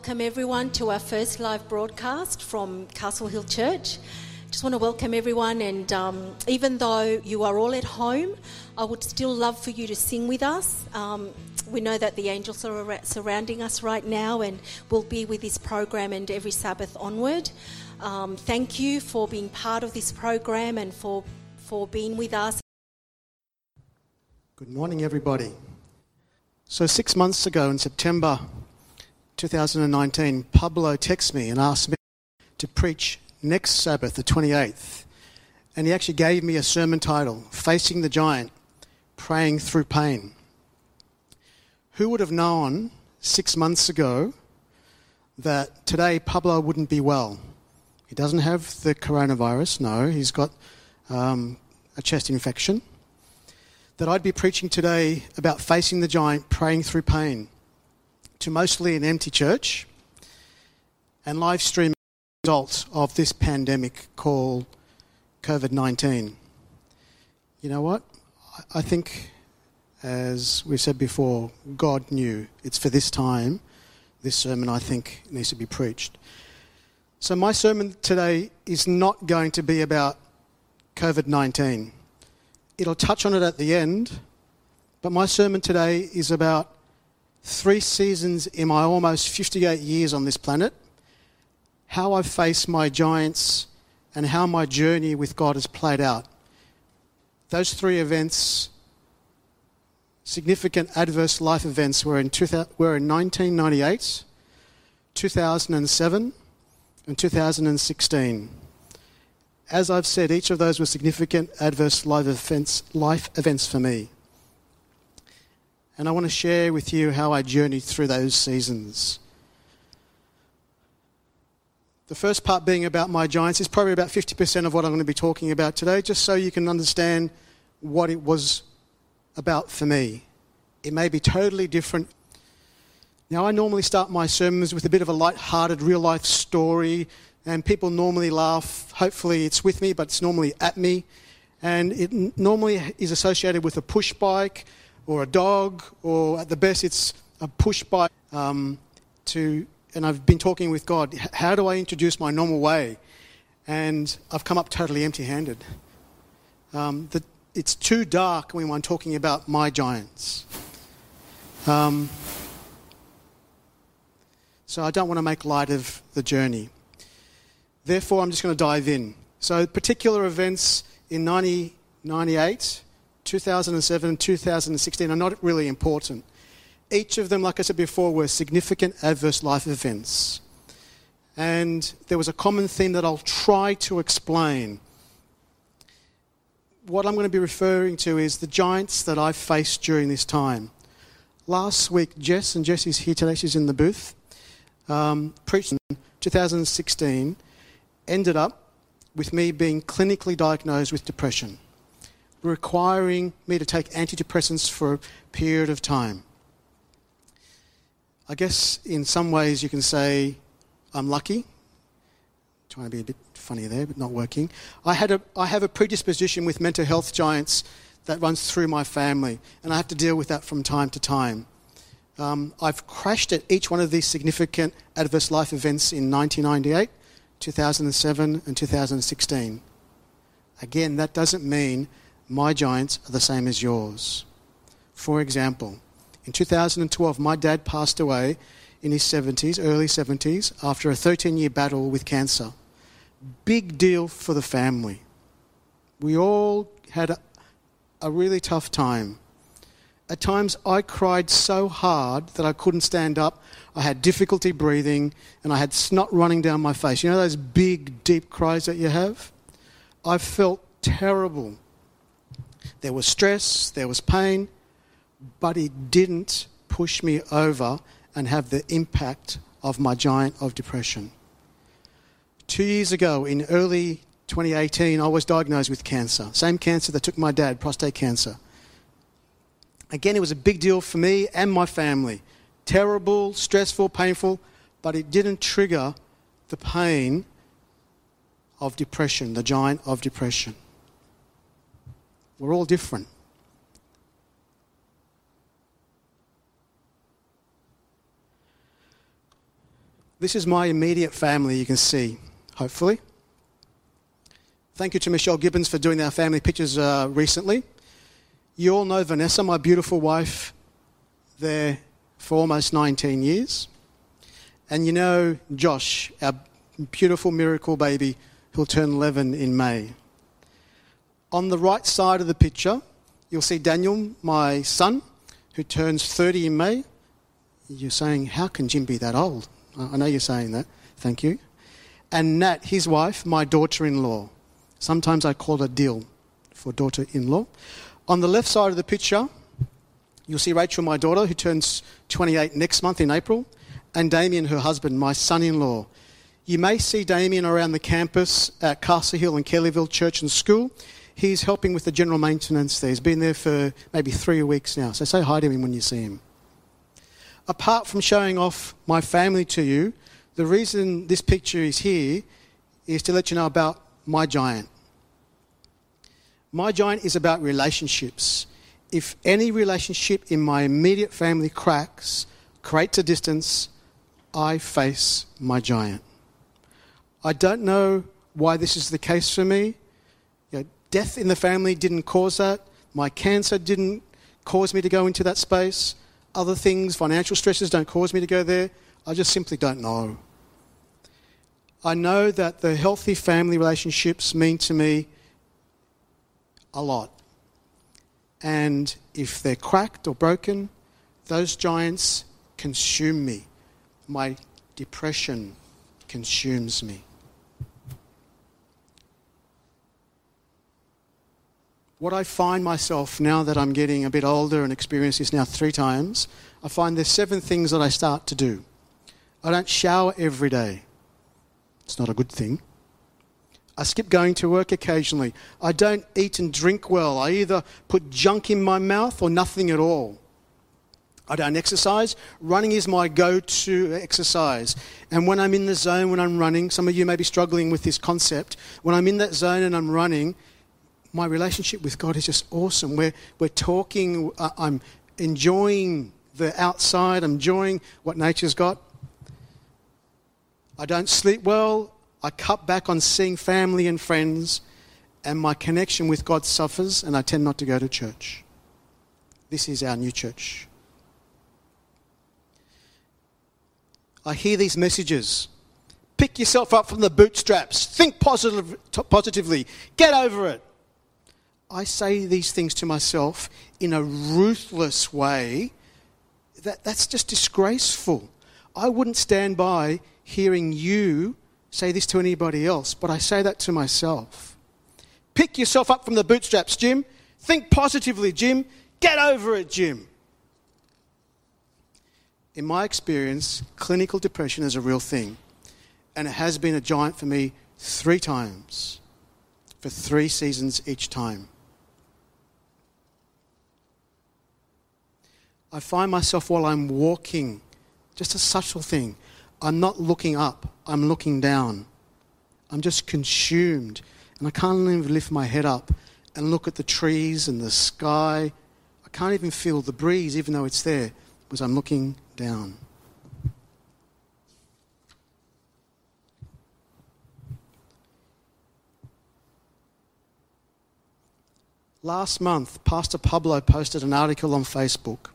welcome everyone to our first live broadcast from Castle Hill Church. Just want to welcome everyone, and um, even though you are all at home, I would still love for you to sing with us. Um, we know that the angels are surrounding us right now, and will be with this program and every Sabbath onward. Um, thank you for being part of this program and for for being with us. Good morning, everybody. So, six months ago in September 2019, Pablo texted me and asked me to preach next Sabbath, the 28th. And he actually gave me a sermon title Facing the Giant, Praying Through Pain. Who would have known six months ago that today Pablo wouldn't be well? He doesn't have the coronavirus, no, he's got um, a chest infection. That I'd be preaching today about facing the giant, praying through pain to mostly an empty church and live streaming results of this pandemic called COVID 19. You know what? I think, as we've said before, God knew it's for this time. This sermon, I think, needs to be preached. So, my sermon today is not going to be about COVID 19. It'll touch on it at the end, but my sermon today is about three seasons in my almost 58 years on this planet, how I've faced my giants, and how my journey with God has played out. Those three events, significant adverse life events, were in, were in 1998, 2007, and 2016. As I've said, each of those were significant adverse life events, life events for me and I want to share with you how I journeyed through those seasons. The first part being about my giants is probably about 50% of what I'm going to be talking about today, just so you can understand what it was about for me. It may be totally different. Now, I normally start my sermons with a bit of a light-hearted real life story, and people normally laugh. Hopefully, it's with me, but it's normally at me. And it normally is associated with a push bike or a dog, or at the best, it's a push bike um, to. And I've been talking with God. How do I introduce my normal way? And I've come up totally empty-handed. Um, the, it's too dark when I'm talking about my giants. Um, so I don't want to make light of the journey. Therefore, I'm just going to dive in. So, particular events in 1998 2007 and 2016 are not really important. Each of them, like I said before, were significant adverse life events. And there was a common theme that I'll try to explain. What I'm going to be referring to is the giants that I've faced during this time. Last week, Jess, and Jessie's here today, she's in the booth, um, preached in 2016, ended up with me being clinically diagnosed with depression requiring me to take antidepressants for a period of time. I guess in some ways you can say I'm lucky. trying to be a bit funny there, but not working. I, had a, I have a predisposition with mental health giants that runs through my family, and I have to deal with that from time to time. Um, I've crashed at each one of these significant adverse life events in 1998, 2007, and 2016. Again, that doesn't mean my giants are the same as yours. For example, in 2012, my dad passed away in his 70s, early 70s, after a 13 year battle with cancer. Big deal for the family. We all had a, a really tough time. At times, I cried so hard that I couldn't stand up. I had difficulty breathing and I had snot running down my face. You know those big, deep cries that you have? I felt terrible. There was stress, there was pain, but it didn't push me over and have the impact of my giant of depression. Two years ago, in early 2018, I was diagnosed with cancer. Same cancer that took my dad, prostate cancer. Again, it was a big deal for me and my family. Terrible, stressful, painful, but it didn't trigger the pain of depression, the giant of depression. We're all different. This is my immediate family, you can see, hopefully. Thank you to Michelle Gibbons for doing our family pictures uh, recently. You all know Vanessa, my beautiful wife, there for almost 19 years. And you know Josh, our beautiful miracle baby, who'll turn 11 in May. On the right side of the picture, you'll see Daniel, my son, who turns 30 in May. You're saying, How can Jim be that old? I know you're saying that. Thank you. And Nat, his wife, my daughter in law. Sometimes I call her Dill for daughter in law. On the left side of the picture, you'll see Rachel, my daughter, who turns 28 next month in April, and Damien, her husband, my son in law. You may see Damien around the campus at Castle Hill and Kellyville Church and School. He's helping with the general maintenance there. He's been there for maybe three weeks now. So say hi to him when you see him. Apart from showing off my family to you, the reason this picture is here is to let you know about my giant. My giant is about relationships. If any relationship in my immediate family cracks, creates a distance, I face my giant. I don't know why this is the case for me. Death in the family didn't cause that. My cancer didn't cause me to go into that space. Other things, financial stresses, don't cause me to go there. I just simply don't know. I know that the healthy family relationships mean to me a lot. And if they're cracked or broken, those giants consume me. My depression consumes me. What I find myself now that I'm getting a bit older and experienced this now three times, I find there's seven things that I start to do. I don't shower every day. It's not a good thing. I skip going to work occasionally. I don't eat and drink well. I either put junk in my mouth or nothing at all. I don't exercise. Running is my go to exercise. And when I'm in the zone, when I'm running, some of you may be struggling with this concept. When I'm in that zone and I'm running, my relationship with God is just awesome. We're, we're talking, uh, I'm enjoying the outside, I'm enjoying what nature's got. I don't sleep well. I cut back on seeing family and friends, and my connection with God suffers, and I tend not to go to church. This is our new church. I hear these messages. Pick yourself up from the bootstraps. Think positive, positively. Get over it. I say these things to myself in a ruthless way, that, that's just disgraceful. I wouldn't stand by hearing you say this to anybody else, but I say that to myself. Pick yourself up from the bootstraps, Jim. Think positively, Jim. Get over it, Jim. In my experience, clinical depression is a real thing, and it has been a giant for me three times, for three seasons each time. I find myself while I'm walking, just a subtle thing, I'm not looking up, I'm looking down. I'm just consumed, and I can't even lift my head up and look at the trees and the sky. I can't even feel the breeze, even though it's there, because I'm looking down. Last month, Pastor Pablo posted an article on Facebook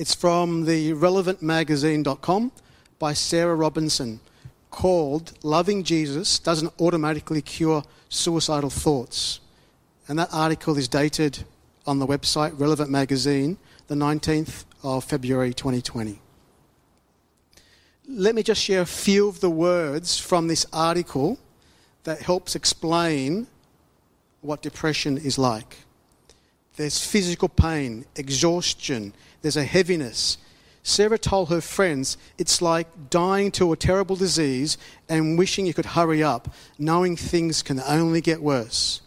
it's from the relevantmagazine.com by Sarah Robinson called Loving Jesus Doesn't Automatically Cure Suicidal Thoughts. And that article is dated on the website Relevant Magazine, the 19th of February 2020. Let me just share a few of the words from this article that helps explain what depression is like. There's physical pain, exhaustion, there's a heaviness. Sarah told her friends it's like dying to a terrible disease and wishing you could hurry up, knowing things can only get worse.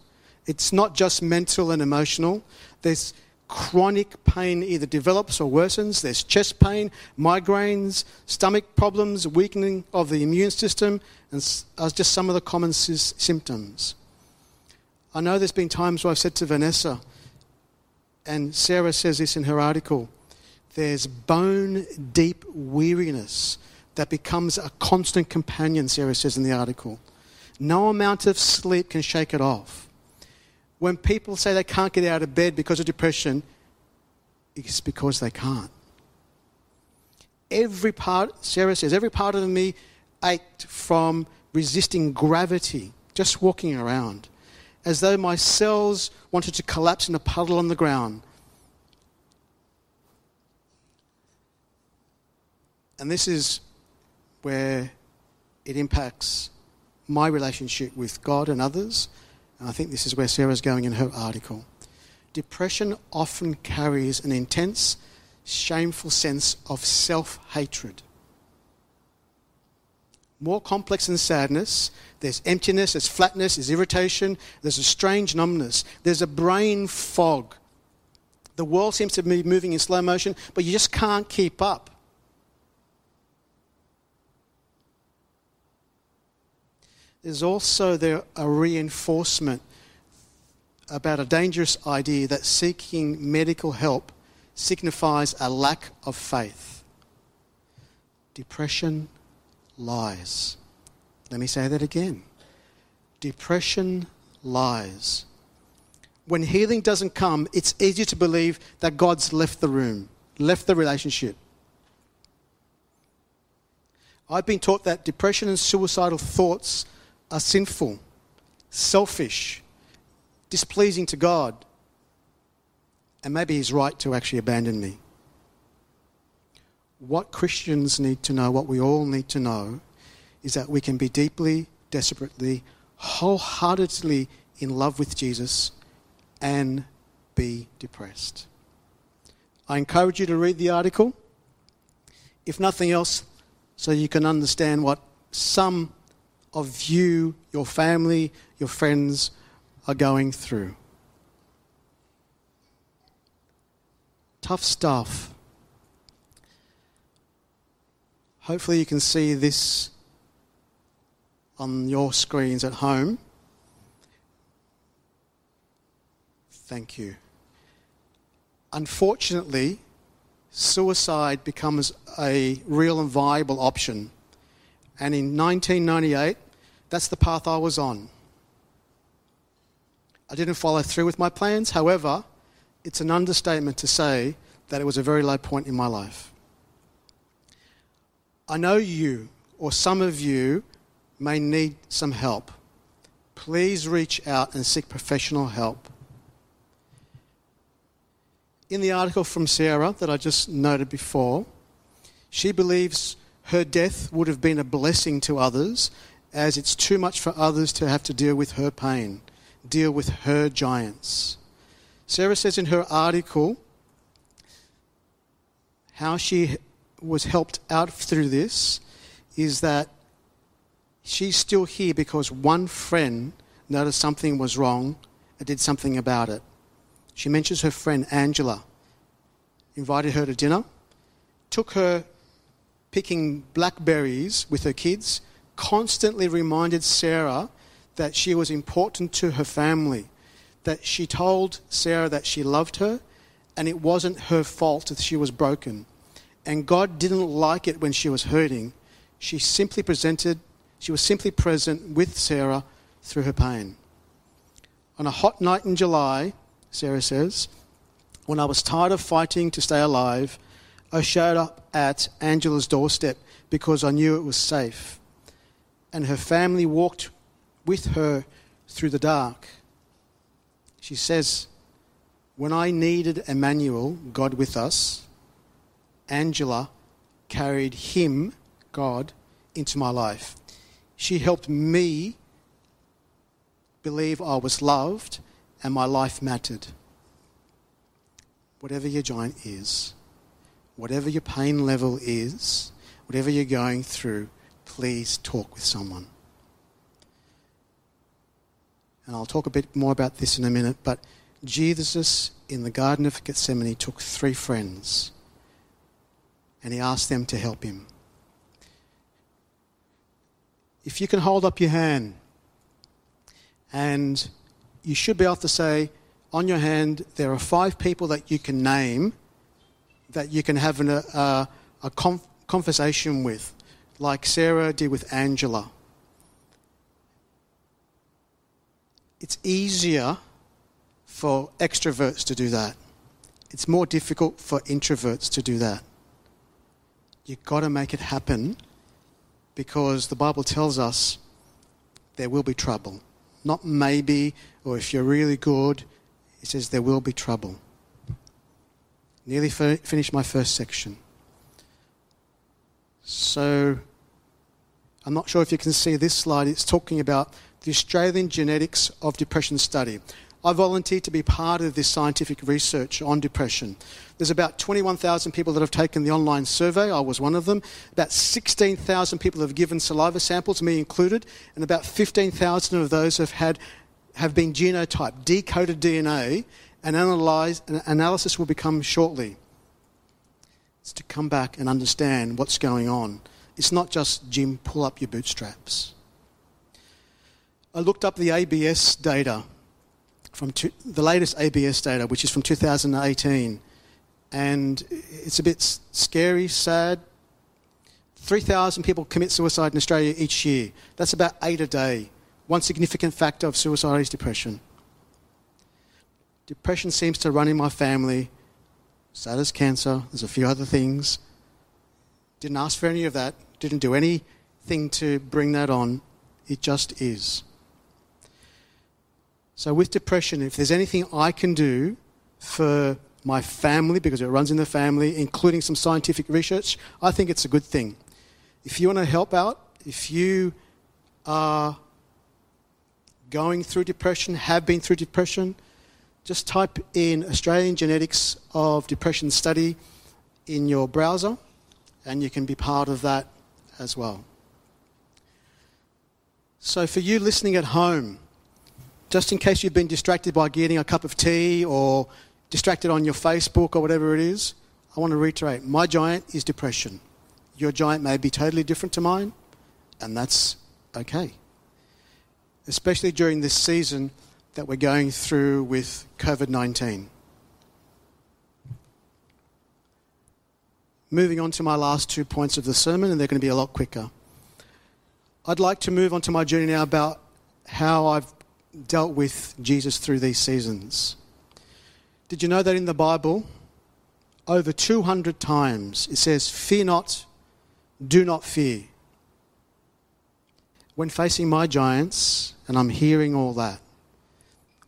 It's not just mental and emotional. There's chronic pain either develops or worsens. There's chest pain, migraines, stomach problems, weakening of the immune system, and as just some of the common symptoms. I know there's been times where I've said to Vanessa, and Sarah says this in her article there's bone deep weariness. that becomes a constant companion, Sarah says in the article. No amount of sleep can shake it off. When people say they can't get out of bed because of depression, it's because they can't. Every part, Sarah says, every part of me ached from resisting gravity, just walking around, as though my cells wanted to collapse in a puddle on the ground. And this is where it impacts my relationship with God and others. And I think this is where Sarah's going in her article. Depression often carries an intense, shameful sense of self hatred. More complex than sadness, there's emptiness, there's flatness, there's irritation, there's a strange numbness, there's a brain fog. The world seems to be moving in slow motion, but you just can't keep up. There's also there a reinforcement about a dangerous idea that seeking medical help signifies a lack of faith. Depression lies. Let me say that again. Depression lies. When healing doesn't come, it's easy to believe that God's left the room, left the relationship. I've been taught that depression and suicidal thoughts are sinful, selfish, displeasing to God. And maybe He's right to actually abandon me. What Christians need to know, what we all need to know, is that we can be deeply, desperately, wholeheartedly in love with Jesus and be depressed. I encourage you to read the article, if nothing else, so you can understand what some of you, your family, your friends are going through. Tough stuff. Hopefully, you can see this on your screens at home. Thank you. Unfortunately, suicide becomes a real and viable option. And in 1998, that's the path I was on. I didn't follow through with my plans. However, it's an understatement to say that it was a very low point in my life. I know you, or some of you, may need some help. Please reach out and seek professional help. In the article from Sarah that I just noted before, she believes her death would have been a blessing to others as it's too much for others to have to deal with her pain, deal with her giants. Sarah says in her article how she was helped out through this is that she's still here because one friend noticed something was wrong and did something about it. She mentions her friend Angela, invited her to dinner, took her picking blackberries with her kids constantly reminded Sarah that she was important to her family, that she told Sarah that she loved her and it wasn't her fault that she was broken. And God didn't like it when she was hurting. She simply presented, she was simply present with Sarah through her pain. On a hot night in July, Sarah says, when I was tired of fighting to stay alive, I showed up at Angela's doorstep because I knew it was safe and her family walked with her through the dark. She says, When I needed Emmanuel, God with us, Angela carried him, God, into my life. She helped me believe I was loved and my life mattered. Whatever your giant is, whatever your pain level is, whatever you're going through, please talk with someone. And I'll talk a bit more about this in a minute, but Jesus in the Garden of Gethsemane took three friends and he asked them to help him. If you can hold up your hand, and you should be able to say, on your hand, there are five people that you can name that you can have an, uh, a, a conversation with like Sarah did with Angela. It's easier for extroverts to do that. It's more difficult for introverts to do that. You've got to make it happen because the Bible tells us there will be trouble. Not maybe, or if you're really good, it says there will be trouble. Nearly finished my first section. So, I'm not sure if you can see this slide. It's talking about the Australian Genetics of Depression Study. I volunteered to be part of this scientific research on depression. There's about 21,000 people that have taken the online survey. I was one of them. About 16,000 people have given saliva samples, me included, and about 15,000 of those have had have been genotyped, decoded DNA, and analyze, an analysis will become shortly. It's to come back and understand what's going on. It's not just Jim, pull up your bootstraps. I looked up the ABS data from two, the latest ABS data, which is from 2018, and it's a bit scary, sad. 3,000 people commit suicide in Australia each year. That's about eight a day. One significant factor of suicide is depression. Depression seems to run in my family. Sad as cancer. There's a few other things. Didn't ask for any of that. Didn't do anything to bring that on. It just is. So, with depression, if there's anything I can do for my family, because it runs in the family, including some scientific research, I think it's a good thing. If you want to help out, if you are going through depression, have been through depression, just type in Australian Genetics of Depression Study in your browser, and you can be part of that as well. So, for you listening at home, just in case you've been distracted by getting a cup of tea or distracted on your Facebook or whatever it is, I want to reiterate my giant is depression. Your giant may be totally different to mine, and that's okay. Especially during this season that we're going through with COVID 19. Moving on to my last two points of the sermon, and they're going to be a lot quicker. I'd like to move on to my journey now about how I've dealt with Jesus through these seasons. Did you know that in the Bible, over 200 times it says, Fear not, do not fear. When facing my giants, and I'm hearing all that,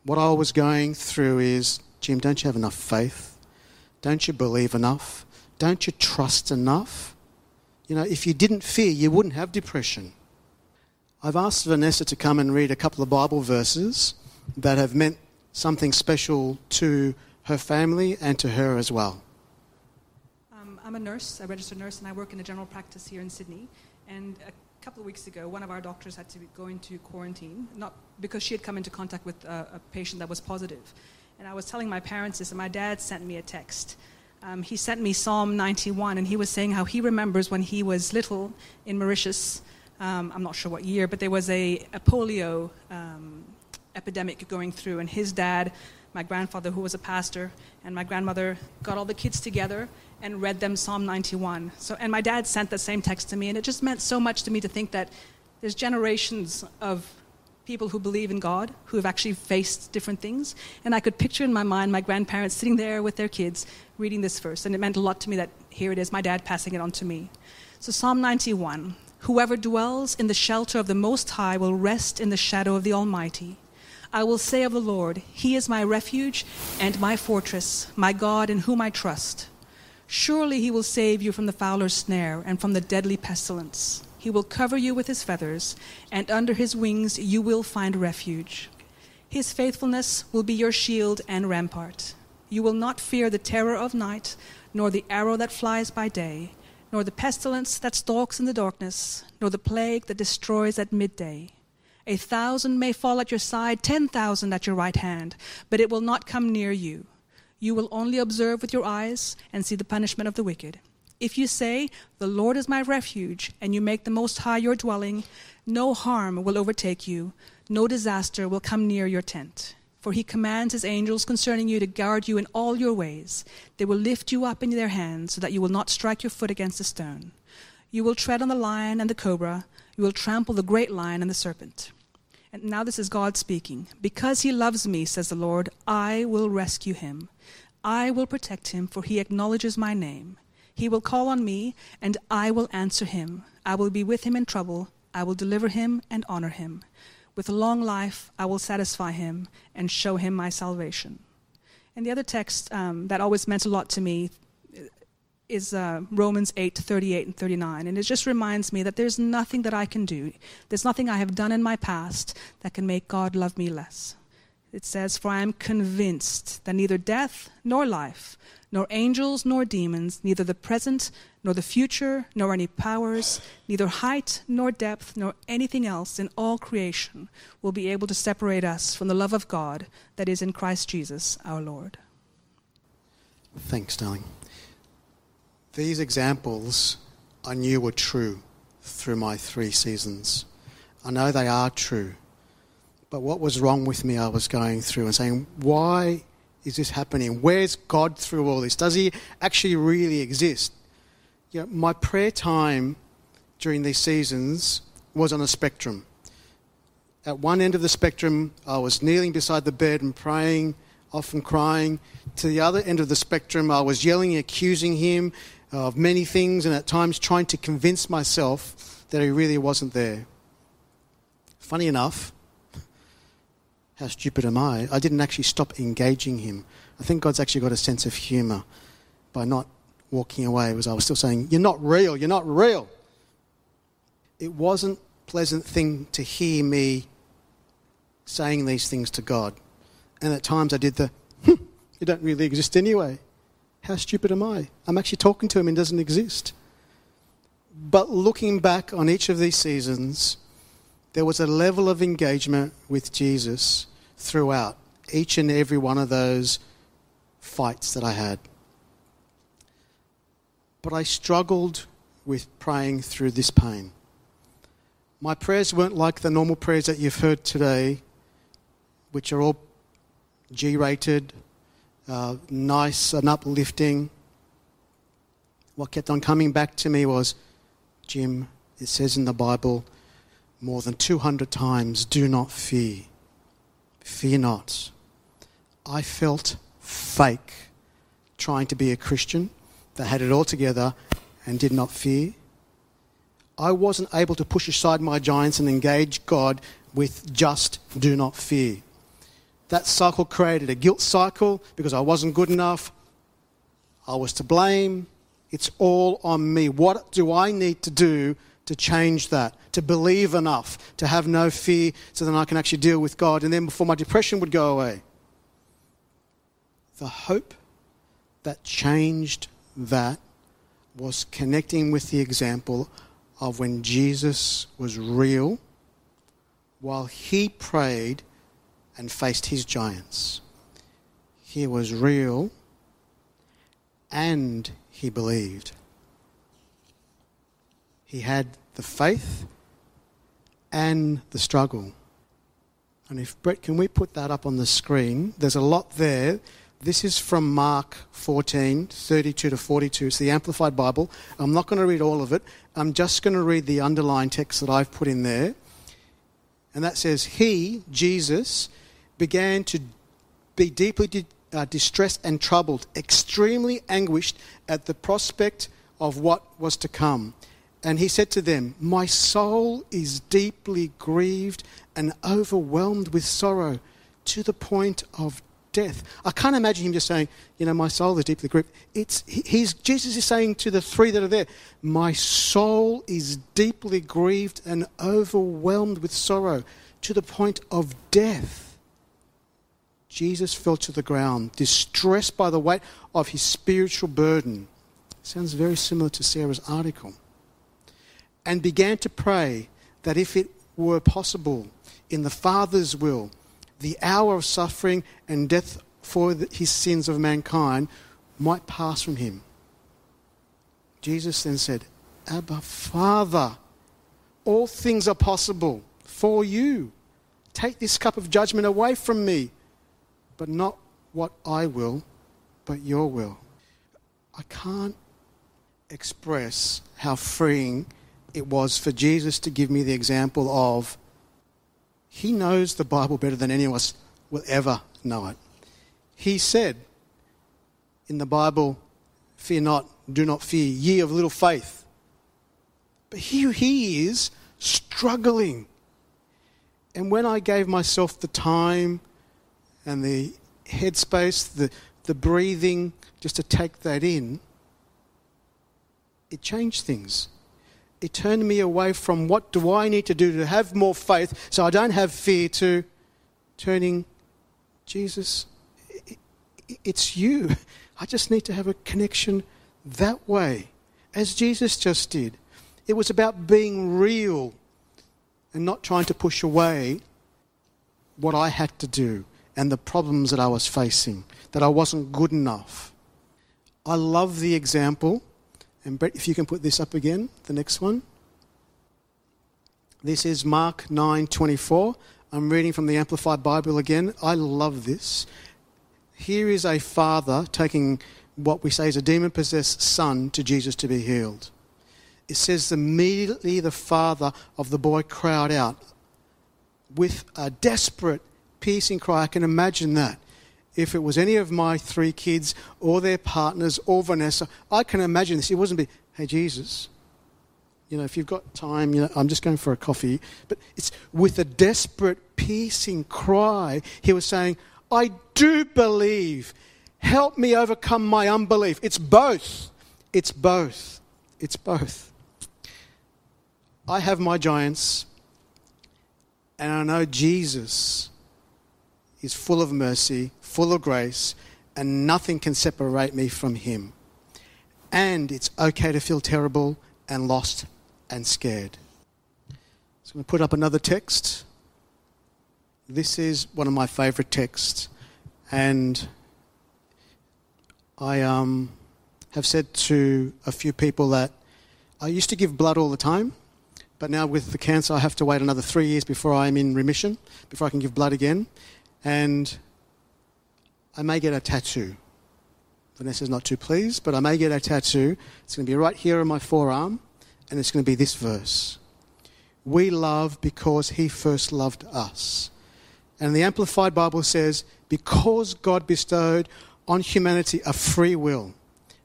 what I was going through is, Jim, don't you have enough faith? Don't you believe enough? Don't you trust enough? You know, if you didn't fear, you wouldn't have depression. I've asked Vanessa to come and read a couple of Bible verses that have meant something special to her family and to her as well. Um, I'm a nurse, a registered nurse, and I work in a general practice here in Sydney. And a couple of weeks ago, one of our doctors had to go into quarantine, not because she had come into contact with a, a patient that was positive. And I was telling my parents this, and my dad sent me a text. Um, he sent me Psalm 91, and he was saying how he remembers when he was little in Mauritius um, I'm not sure what year, but there was a, a polio um, epidemic going through, and his dad, my grandfather, who was a pastor, and my grandmother got all the kids together and read them Psalm 91. So, and my dad sent that same text to me, and it just meant so much to me to think that there's generations of people who believe in God who have actually faced different things. And I could picture in my mind my grandparents sitting there with their kids reading this verse. And it meant a lot to me that here it is, my dad passing it on to me. So, Psalm 91 Whoever dwells in the shelter of the Most High will rest in the shadow of the Almighty. I will say of the Lord, He is my refuge and my fortress, my God in whom I trust. Surely He will save you from the fowler's snare and from the deadly pestilence. He will cover you with His feathers, and under His wings you will find refuge. His faithfulness will be your shield and rampart. You will not fear the terror of night, nor the arrow that flies by day nor the pestilence that stalks in the darkness, nor the plague that destroys at midday. A thousand may fall at your side, ten thousand at your right hand, but it will not come near you. You will only observe with your eyes and see the punishment of the wicked. If you say, The Lord is my refuge, and you make the Most High your dwelling, no harm will overtake you, no disaster will come near your tent. For he commands his angels concerning you to guard you in all your ways. They will lift you up in their hands so that you will not strike your foot against a stone. You will tread on the lion and the cobra, you will trample the great lion and the serpent. And now this is God speaking. Because he loves me, says the Lord, I will rescue him. I will protect him, for he acknowledges my name. He will call on me, and I will answer him. I will be with him in trouble. I will deliver him and honor him. With a long life, I will satisfy him and show him my salvation. And the other text um, that always meant a lot to me is uh, Romans 8, 38 and 39. And it just reminds me that there's nothing that I can do, there's nothing I have done in my past that can make God love me less. It says, For I am convinced that neither death nor life, nor angels nor demons, neither the present nor the future, nor any powers, neither height nor depth, nor anything else in all creation will be able to separate us from the love of God that is in Christ Jesus our Lord. Thanks, darling. These examples I knew were true through my three seasons. I know they are true. But what was wrong with me, I was going through and saying, why is this happening? Where's God through all this? Does He actually really exist? You know, my prayer time during these seasons was on a spectrum. At one end of the spectrum, I was kneeling beside the bed and praying, often crying. To the other end of the spectrum, I was yelling, accusing Him, of many things and at times trying to convince myself that he really wasn't there. Funny enough, how stupid am I? I didn't actually stop engaging him. I think God's actually got a sense of humour by not walking away, was I was still saying, You're not real, you're not real. It wasn't a pleasant thing to hear me saying these things to God. And at times I did the, hmm, You don't really exist anyway. How stupid am I? I'm actually talking to him and doesn't exist. But looking back on each of these seasons, there was a level of engagement with Jesus throughout each and every one of those fights that I had. But I struggled with praying through this pain. My prayers weren't like the normal prayers that you've heard today, which are all G rated, uh, nice and uplifting. What kept on coming back to me was, Jim, it says in the Bible more than 200 times, do not fear. Fear not. I felt fake trying to be a Christian that had it all together and did not fear. I wasn't able to push aside my giants and engage God with just do not fear. That cycle created a guilt cycle because I wasn't good enough. I was to blame. It's all on me. What do I need to do to change that? To believe enough, to have no fear, so then I can actually deal with God. And then before my depression would go away. The hope that changed that was connecting with the example of when Jesus was real while he prayed and faced his giants. He was real and he believed. He had the faith and the struggle. And if Brett, can we put that up on the screen? There's a lot there. This is from Mark 14, 32 to 42. It's the Amplified Bible. I'm not going to read all of it. I'm just going to read the underlying text that I've put in there. And that says, He, Jesus, began to be deeply uh, distressed and troubled, extremely anguished at the prospect of what was to come. And he said to them, My soul is deeply grieved and overwhelmed with sorrow to the point of death. I can't imagine him just saying, You know, my soul is deeply grieved. It's, he's, Jesus is saying to the three that are there, My soul is deeply grieved and overwhelmed with sorrow to the point of death. Jesus fell to the ground, distressed by the weight of his spiritual burden. Sounds very similar to Sarah's article. And began to pray that if it were possible, in the Father's will, the hour of suffering and death for his sins of mankind might pass from him. Jesus then said, Abba, Father, all things are possible for you. Take this cup of judgment away from me but not what I will, but your will. I can't express how freeing it was for Jesus to give me the example of He knows the Bible better than any of us will ever know it. He said in the Bible, Fear not, do not fear, ye of little faith. But here he is struggling. And when I gave myself the time and the headspace, the, the breathing, just to take that in, it changed things. It turned me away from what do I need to do to have more faith so I don't have fear to turning, Jesus, it's you. I just need to have a connection that way, as Jesus just did. It was about being real and not trying to push away what I had to do and the problems that I was facing, that I wasn't good enough. I love the example, and Brett, if you can put this up again, the next one. This is Mark 9:24. I'm reading from the Amplified Bible again. I love this. Here is a father taking what we say is a demon possessed son to Jesus to be healed. It says immediately the father of the boy cried out with a desperate, piercing cry. I can imagine that. If it was any of my three kids or their partners or Vanessa, I can imagine this. It wasn't be, hey, Jesus, you know, if you've got time, you know, I'm just going for a coffee. But it's with a desperate, piercing cry. He was saying, I do believe. Help me overcome my unbelief. It's both. It's both. It's both. I have my giants, and I know Jesus is full of mercy, full of grace, and nothing can separate me from him. And it's okay to feel terrible and lost and scared. So I'm going to put up another text. This is one of my favorite texts. And I um, have said to a few people that I used to give blood all the time, but now with the cancer, I have to wait another three years before I'm in remission, before I can give blood again. And I may get a tattoo. Vanessa's not too pleased, but I may get a tattoo. It's going to be right here on my forearm, and it's going to be this verse We love because he first loved us. And the Amplified Bible says, because God bestowed on humanity a free will,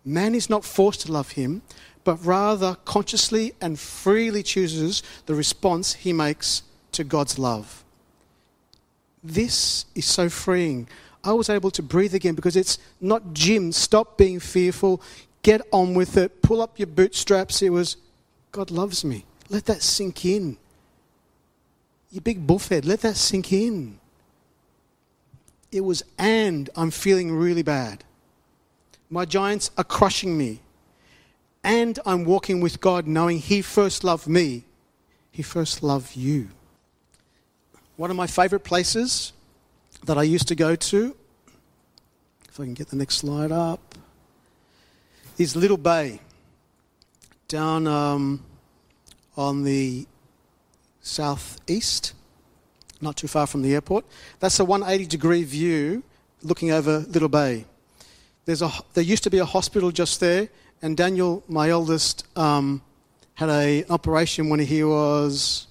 man is not forced to love him, but rather consciously and freely chooses the response he makes to God's love. This is so freeing. I was able to breathe again because it's not Jim, stop being fearful, get on with it, pull up your bootstraps. It was, God loves me. Let that sink in. You big buffhead, let that sink in. It was, and I'm feeling really bad. My giants are crushing me. And I'm walking with God knowing He first loved me. He first loved you. One of my favorite places that I used to go to, if I can get the next slide up, is Little Bay down um, on the southeast not too far from the airport. That's a 180 degree view looking over Little Bay. There's a, there used to be a hospital just there, and Daniel, my eldest, um, had a, an operation when he was.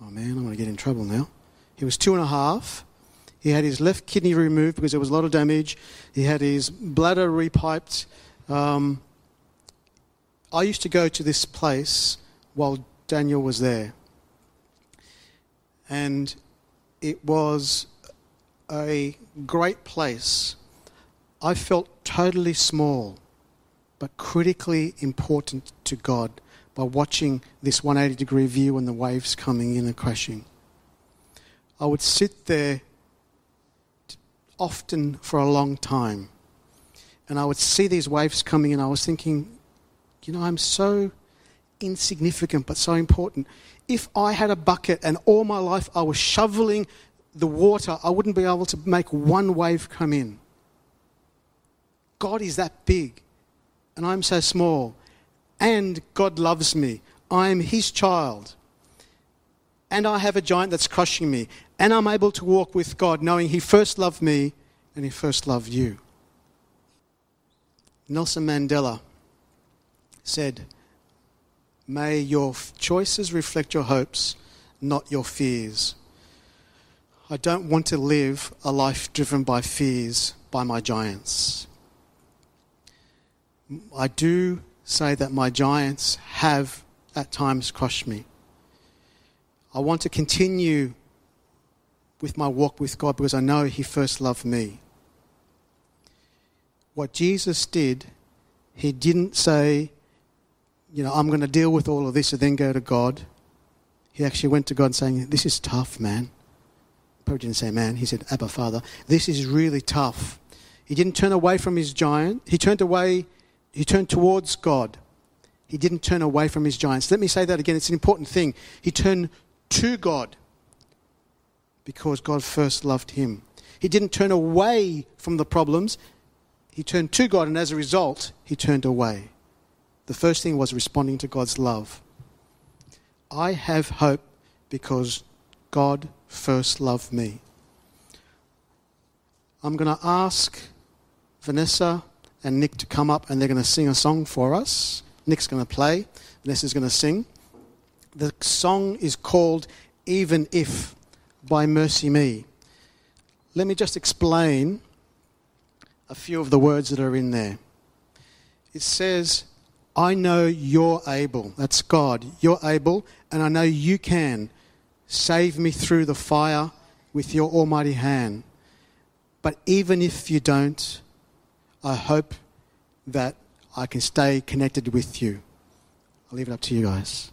Oh man, I'm going to get in trouble now. He was two and a half. He had his left kidney removed because there was a lot of damage. He had his bladder repiped. Um, I used to go to this place while Daniel was there and it was a great place. I felt totally small, but critically important to God by watching this 180 degree view and the waves coming in and crashing. I would sit there often for a long time, and I would see these waves coming, and I was thinking, you know, I'm so insignificant but so important if I had a bucket and all my life I was shoveling the water, I wouldn't be able to make one wave come in. God is that big, and I'm so small. And God loves me. I'm His child. And I have a giant that's crushing me. And I'm able to walk with God knowing He first loved me and He first loved you. Nelson Mandela said, May your choices reflect your hopes, not your fears. I don't want to live a life driven by fears, by my giants. I do say that my giants have at times crushed me. I want to continue with my walk with God because I know He first loved me. What Jesus did, He didn't say, you know, I'm going to deal with all of this and then go to God. He actually went to God saying, This is tough, man. Probably didn't say man, he said, Abba, Father, this is really tough. He didn't turn away from his giant, he turned away, he turned towards God. He didn't turn away from his giants. Let me say that again, it's an important thing. He turned to God because God first loved him. He didn't turn away from the problems, he turned to God, and as a result, he turned away. The first thing was responding to God's love. I have hope because God first loved me. I'm going to ask Vanessa and Nick to come up and they're going to sing a song for us. Nick's going to play, Vanessa's going to sing. The song is called Even If by MercyMe. Let me just explain a few of the words that are in there. It says, I know you're able. That's God. You're able, and I know you can save me through the fire with your almighty hand. But even if you don't, I hope that I can stay connected with you. I'll leave it up to you guys.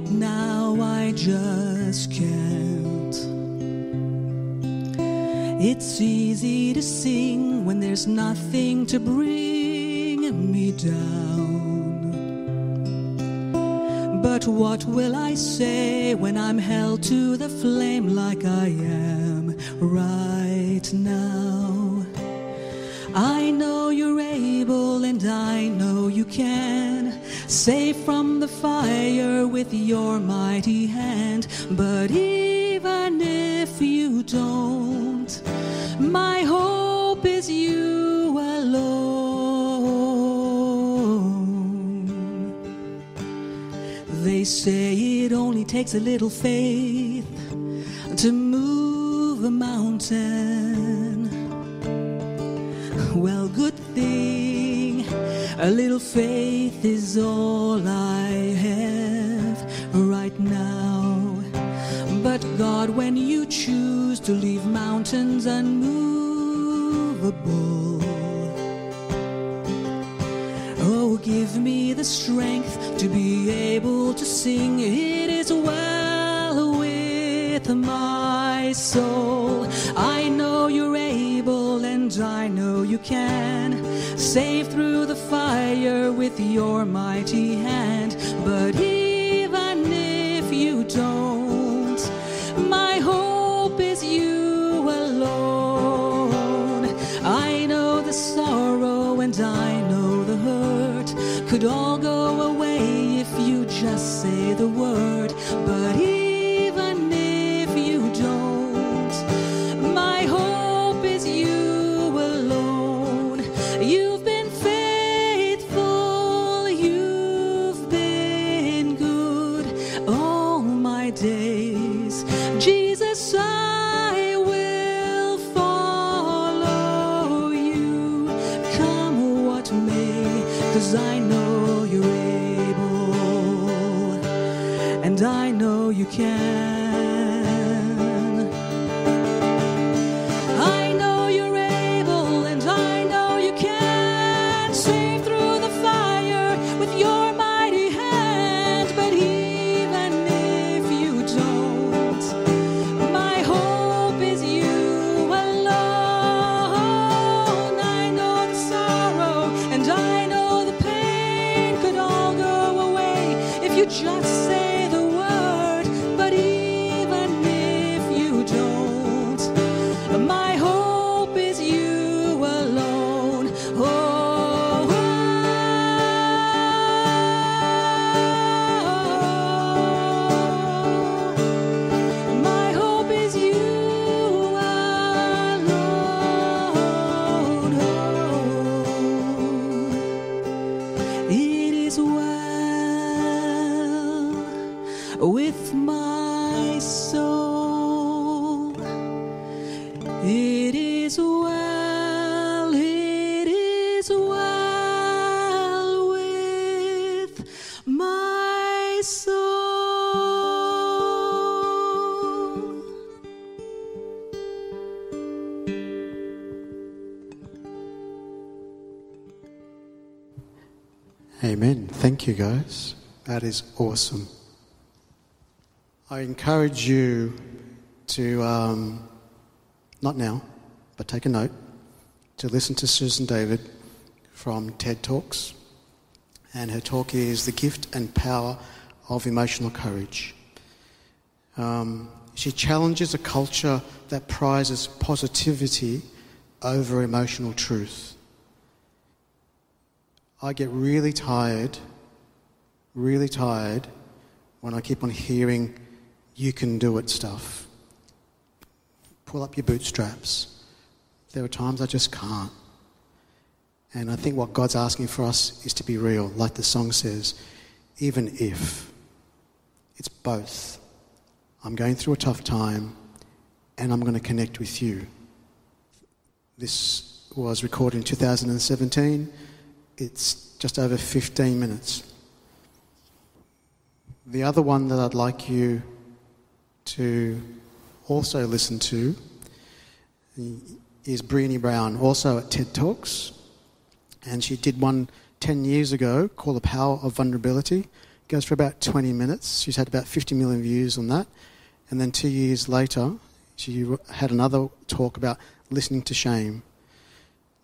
right now, I just can't. It's easy to sing when there's nothing to bring me down. But what will I say when I'm held to the flame like I am right now? I know you're able and I know you can save from the fire with your mighty hand. But even if you don't, my hope is you alone. They say it only takes a little faith to move a mountain. Well, good a little faith is all I have right now. But God, when you choose to leave mountains unmovable, oh, give me the strength to be able to sing. It is well with my soul. I know you're able and I know you can save through fire with your mighty hand. But even if you don't, my hope is you alone. I know the sorrow and I know the hurt could all go away if you just say the word. But you, guys. That is awesome. I encourage you to, um, not now, but take a note, to listen to Susan David from TED Talks. And her talk is The Gift and Power of Emotional Courage. Um, she challenges a culture that prizes positivity over emotional truth. I get really tired, really tired when I keep on hearing you can do it stuff. Pull up your bootstraps. There are times I just can't. And I think what God's asking for us is to be real, like the song says, even if. It's both. I'm going through a tough time and I'm going to connect with you. This was recorded in 2017. It's just over 15 minutes. The other one that I'd like you to also listen to is Brené Brown, also at TED Talks. And she did one 10 years ago called The Power of Vulnerability. It goes for about 20 minutes. She's had about 50 million views on that. And then two years later, she had another talk about listening to shame.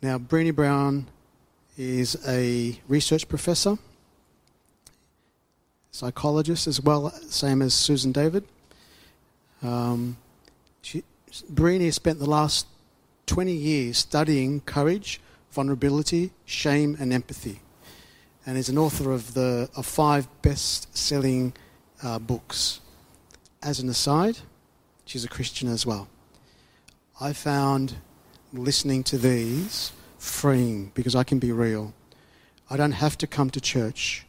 Now, Brené Brown is a research professor, psychologist as well, same as Susan David. Um, she, spent the last 20 years studying courage, vulnerability, shame, and empathy, and is an author of the of five best-selling uh, books. As an aside, she's a Christian as well. I found listening to these freeing because I can be real. I don't have to come to church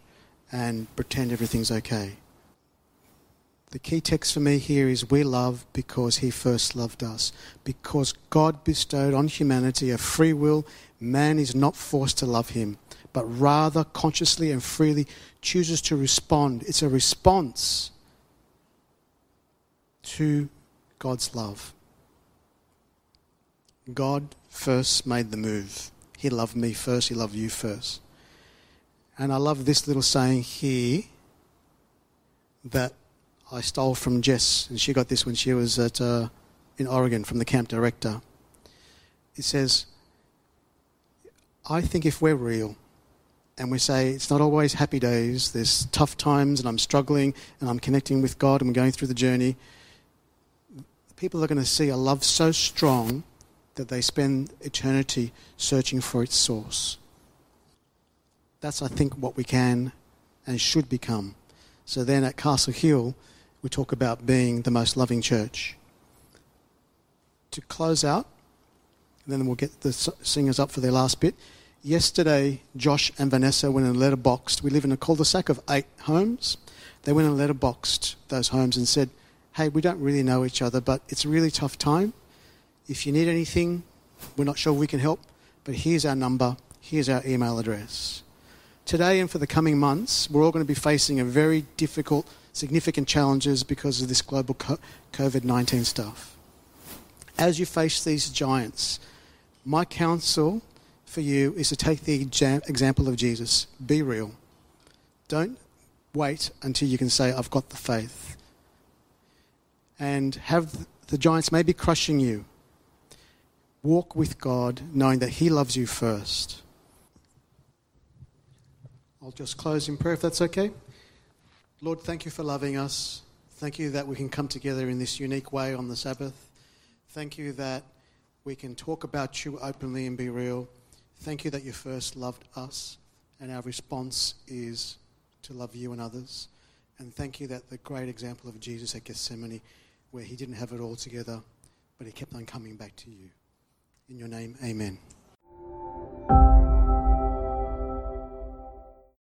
and pretend everything's okay. The key text for me here is we love because he first loved us. Because God bestowed on humanity a free will, man is not forced to love him, but rather consciously and freely chooses to respond. It's a response to God's love. God first made the move. He loved me first, He loved you first. And I love this little saying here that I stole from Jess, and she got this when she was at, uh, in Oregon from the camp director. It says, I think if we're real and we say it's not always happy days, there's tough times, and I'm struggling, and I'm connecting with God, and I'm going through the journey, people are going to see a love so strong that they spend eternity searching for its source. That's, I think, what we can and should become. So then at Castle Hill, we talk about being the most loving church. To close out, then we'll get the singers up for their last bit. Yesterday, Josh and Vanessa went and letterboxed. We live in a cul-de-sac of eight homes. They went and letterboxed those homes and said, hey, we don't really know each other, but it's a really tough time. If you need anything, we're not sure we can help, but here's our number, here's our email address. Today and for the coming months, we're all going to be facing a very difficult, significant challenges because of this global COVID 19 stuff. As you face these giants, my counsel for you is to take the example of Jesus. Be real. Don't wait until you can say, I've got the faith. And have the giants maybe crushing you, walk with God knowing that He loves you first. I'll just close in prayer if that's okay. Lord, thank you for loving us. Thank you that we can come together in this unique way on the Sabbath. Thank you that we can talk about you openly and be real. Thank you that you first loved us and our response is to love you and others. And thank you that the great example of Jesus at Gethsemane, where he didn't have it all together, but he kept on coming back to you. In your name, amen.